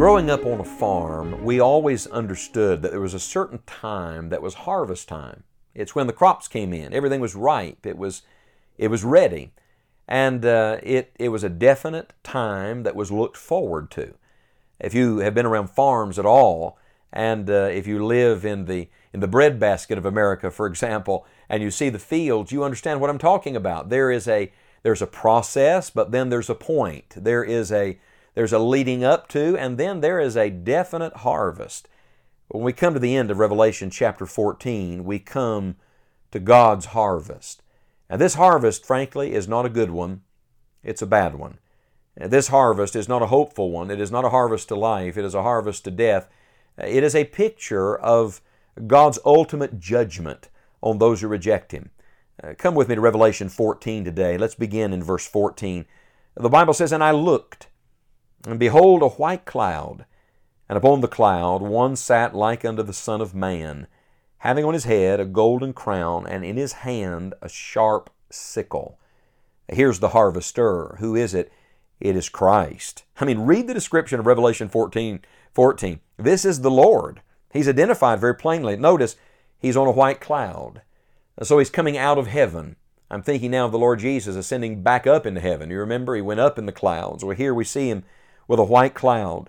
Growing up on a farm, we always understood that there was a certain time that was harvest time. It's when the crops came in. Everything was ripe. It was, it was ready. And uh, it, it was a definite time that was looked forward to. If you have been around farms at all, and uh, if you live in the, in the breadbasket of America, for example, and you see the fields, you understand what I'm talking about. There is a, there's a process, but then there's a point. There is a, there's a leading up to, and then there is a definite harvest. When we come to the end of Revelation chapter 14, we come to God's harvest. And this harvest, frankly, is not a good one, it's a bad one. This harvest is not a hopeful one. It is not a harvest to life, it is a harvest to death. It is a picture of God's ultimate judgment on those who reject Him. Uh, come with me to Revelation 14 today. Let's begin in verse 14. The Bible says, And I looked, and behold, a white cloud, and upon the cloud one sat like unto the Son of Man, having on his head a golden crown, and in his hand a sharp sickle. Here's the harvester. Who is it? It is Christ. I mean, read the description of Revelation 14, 14. This is the Lord. He's identified very plainly. Notice, he's on a white cloud. So he's coming out of heaven. I'm thinking now of the Lord Jesus ascending back up into heaven. You remember, he went up in the clouds. Well, here we see him with a white cloud.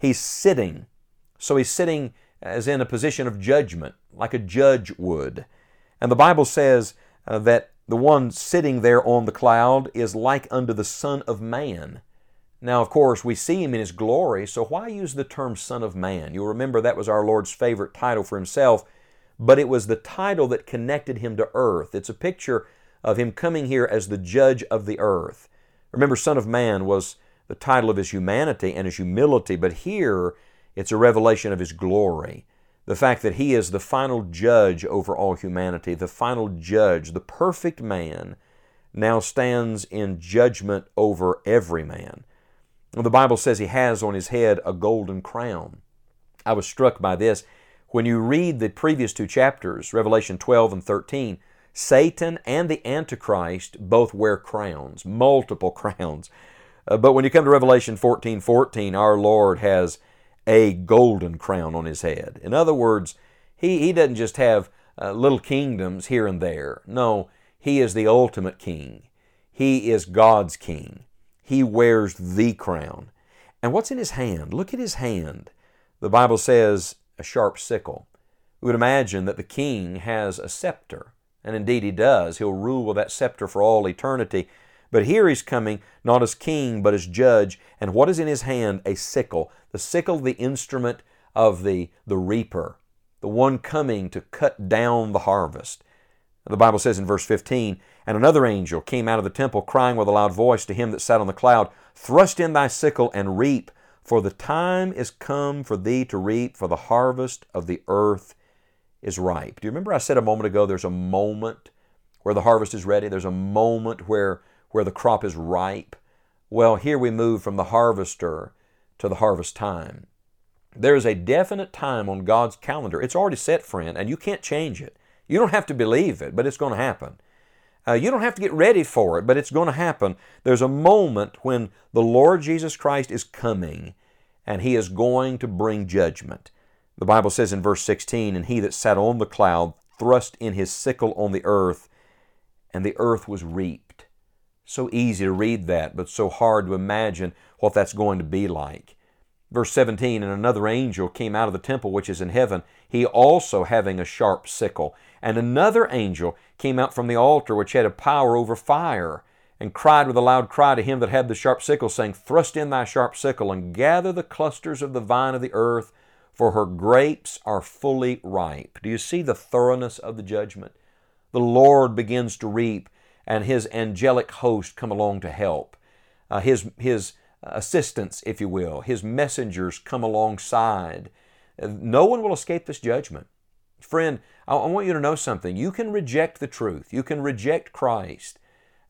He's sitting. So he's sitting as in a position of judgment, like a judge would. And the Bible says uh, that the one sitting there on the cloud is like unto the Son of Man. Now, of course, we see him in his glory, so why use the term Son of Man? You'll remember that was our Lord's favorite title for himself, but it was the title that connected him to earth. It's a picture of him coming here as the judge of the earth. Remember, Son of Man was the title of his humanity and his humility, but here it's a revelation of his glory. The fact that he is the final judge over all humanity, the final judge, the perfect man, now stands in judgment over every man. The Bible says he has on his head a golden crown. I was struck by this. When you read the previous two chapters, Revelation 12 and 13, Satan and the Antichrist both wear crowns, multiple crowns. Uh, but when you come to Revelation 14 14, our Lord has a golden crown on his head. In other words, he, he doesn't just have uh, little kingdoms here and there. No, he is the ultimate king. He is God's king. He wears the crown. And what's in his hand? Look at his hand. The Bible says a sharp sickle. We would imagine that the king has a scepter, and indeed he does. He'll rule with that scepter for all eternity. But here he's coming not as king, but as judge. And what is in his hand? A sickle. The sickle, the instrument of the, the reaper, the one coming to cut down the harvest. The Bible says in verse 15, And another angel came out of the temple, crying with a loud voice to him that sat on the cloud, Thrust in thy sickle and reap, for the time is come for thee to reap, for the harvest of the earth is ripe. Do you remember I said a moment ago there's a moment where the harvest is ready? There's a moment where where the crop is ripe. Well, here we move from the harvester to the harvest time. There is a definite time on God's calendar. It's already set, friend, and you can't change it. You don't have to believe it, but it's going to happen. Uh, you don't have to get ready for it, but it's going to happen. There's a moment when the Lord Jesus Christ is coming and He is going to bring judgment. The Bible says in verse 16, And he that sat on the cloud thrust in his sickle on the earth, and the earth was reaped. So easy to read that, but so hard to imagine what that's going to be like. Verse 17 And another angel came out of the temple which is in heaven, he also having a sharp sickle. And another angel came out from the altar which had a power over fire, and cried with a loud cry to him that had the sharp sickle, saying, Thrust in thy sharp sickle, and gather the clusters of the vine of the earth, for her grapes are fully ripe. Do you see the thoroughness of the judgment? The Lord begins to reap and his angelic host come along to help. Uh, his, his assistants, if you will, his messengers come alongside. No one will escape this judgment. Friend, I, I want you to know something. You can reject the truth, you can reject Christ,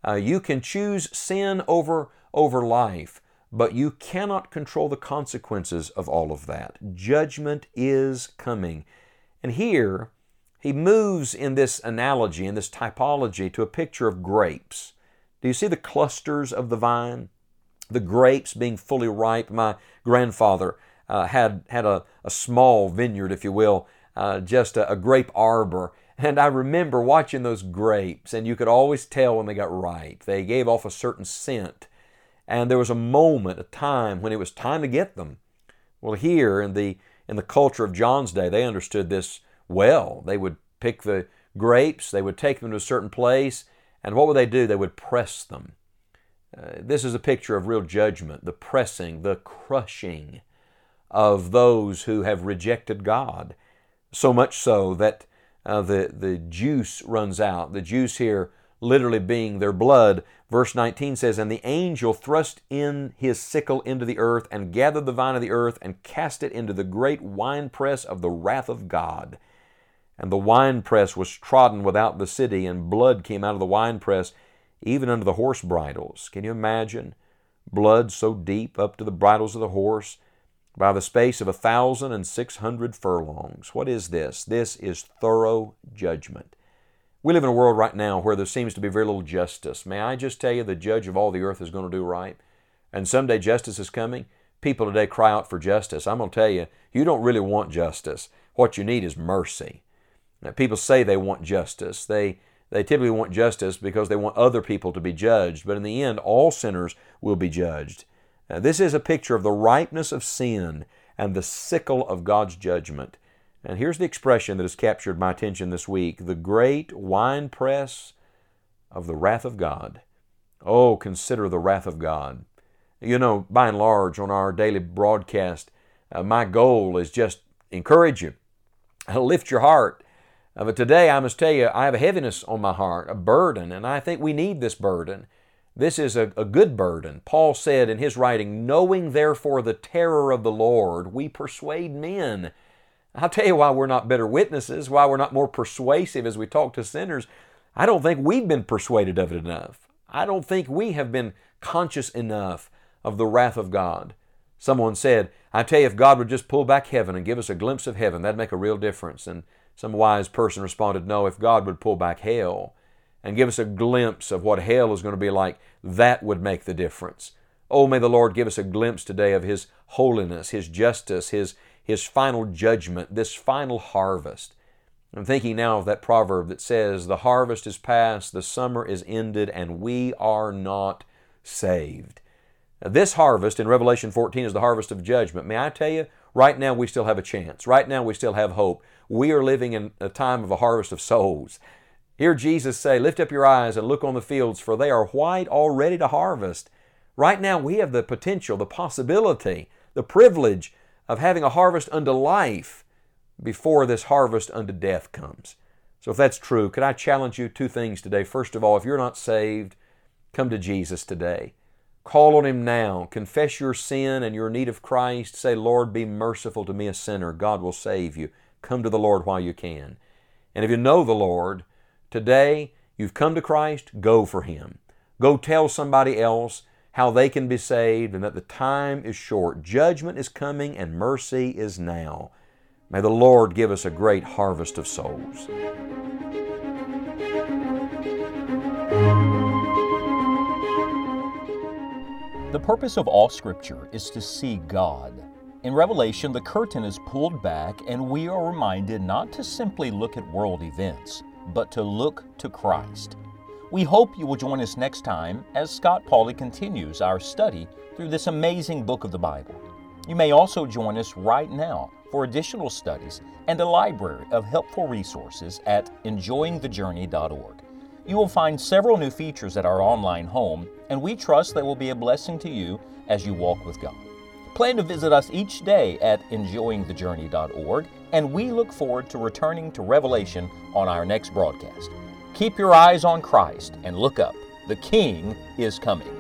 uh, you can choose sin over, over life, but you cannot control the consequences of all of that. Judgment is coming. And here, he moves in this analogy, in this typology, to a picture of grapes. Do you see the clusters of the vine? The grapes being fully ripe. My grandfather uh, had, had a, a small vineyard, if you will, uh, just a, a grape arbor. And I remember watching those grapes, and you could always tell when they got ripe. They gave off a certain scent. And there was a moment, a time, when it was time to get them. Well, here in the, in the culture of John's day, they understood this well. They would pick the grapes, they would take them to a certain place, and what would they do? They would press them. Uh, this is a picture of real judgment, the pressing, the crushing of those who have rejected God. So much so that uh, the, the juice runs out. The juice here literally being their blood. Verse 19 says, And the angel thrust in his sickle into the earth, and gathered the vine of the earth, and cast it into the great winepress of the wrath of God. And the winepress was trodden without the city, and blood came out of the winepress, even under the horse bridles. Can you imagine? Blood so deep up to the bridles of the horse, by the space of a thousand and six hundred furlongs. What is this? This is thorough judgment. We live in a world right now where there seems to be very little justice. May I just tell you, the judge of all the earth is going to do right. And someday justice is coming. People today cry out for justice. I'm going to tell you, you don't really want justice. What you need is mercy. Now, people say they want justice. They, they typically want justice because they want other people to be judged. But in the end, all sinners will be judged. Now, this is a picture of the ripeness of sin and the sickle of God's judgment. And here's the expression that has captured my attention this week the great winepress of the wrath of God. Oh, consider the wrath of God. You know, by and large, on our daily broadcast, uh, my goal is just encourage you, lift your heart, uh, but today, I must tell you, I have a heaviness on my heart, a burden, and I think we need this burden. This is a, a good burden. Paul said in his writing, Knowing therefore the terror of the Lord, we persuade men. I'll tell you why we're not better witnesses, why we're not more persuasive as we talk to sinners. I don't think we've been persuaded of it enough. I don't think we have been conscious enough of the wrath of God. Someone said, I tell you, if God would just pull back heaven and give us a glimpse of heaven, that'd make a real difference. And some wise person responded, No, if God would pull back hell and give us a glimpse of what hell is going to be like, that would make the difference. Oh, may the Lord give us a glimpse today of His holiness, His justice, His, His final judgment, this final harvest. I'm thinking now of that proverb that says, The harvest is past, the summer is ended, and we are not saved. Now, this harvest in Revelation 14 is the harvest of judgment. May I tell you, right now we still have a chance. Right now we still have hope we are living in a time of a harvest of souls. Hear Jesus say, Lift up your eyes and look on the fields, for they are white already to harvest. Right now, we have the potential, the possibility, the privilege of having a harvest unto life before this harvest unto death comes. So, if that's true, could I challenge you two things today? First of all, if you're not saved, come to Jesus today. Call on Him now. Confess your sin and your need of Christ. Say, Lord, be merciful to me, a sinner. God will save you. Come to the Lord while you can. And if you know the Lord, today you've come to Christ, go for Him. Go tell somebody else how they can be saved and that the time is short. Judgment is coming and mercy is now. May the Lord give us a great harvest of souls. The purpose of all Scripture is to see God. In Revelation, the curtain is pulled back, and we are reminded not to simply look at world events, but to look to Christ. We hope you will join us next time as Scott Pauley continues our study through this amazing book of the Bible. You may also join us right now for additional studies and a library of helpful resources at enjoyingthejourney.org. You will find several new features at our online home, and we trust they will be a blessing to you as you walk with God. Plan to visit us each day at enjoyingthejourney.org, and we look forward to returning to Revelation on our next broadcast. Keep your eyes on Christ and look up. The King is coming.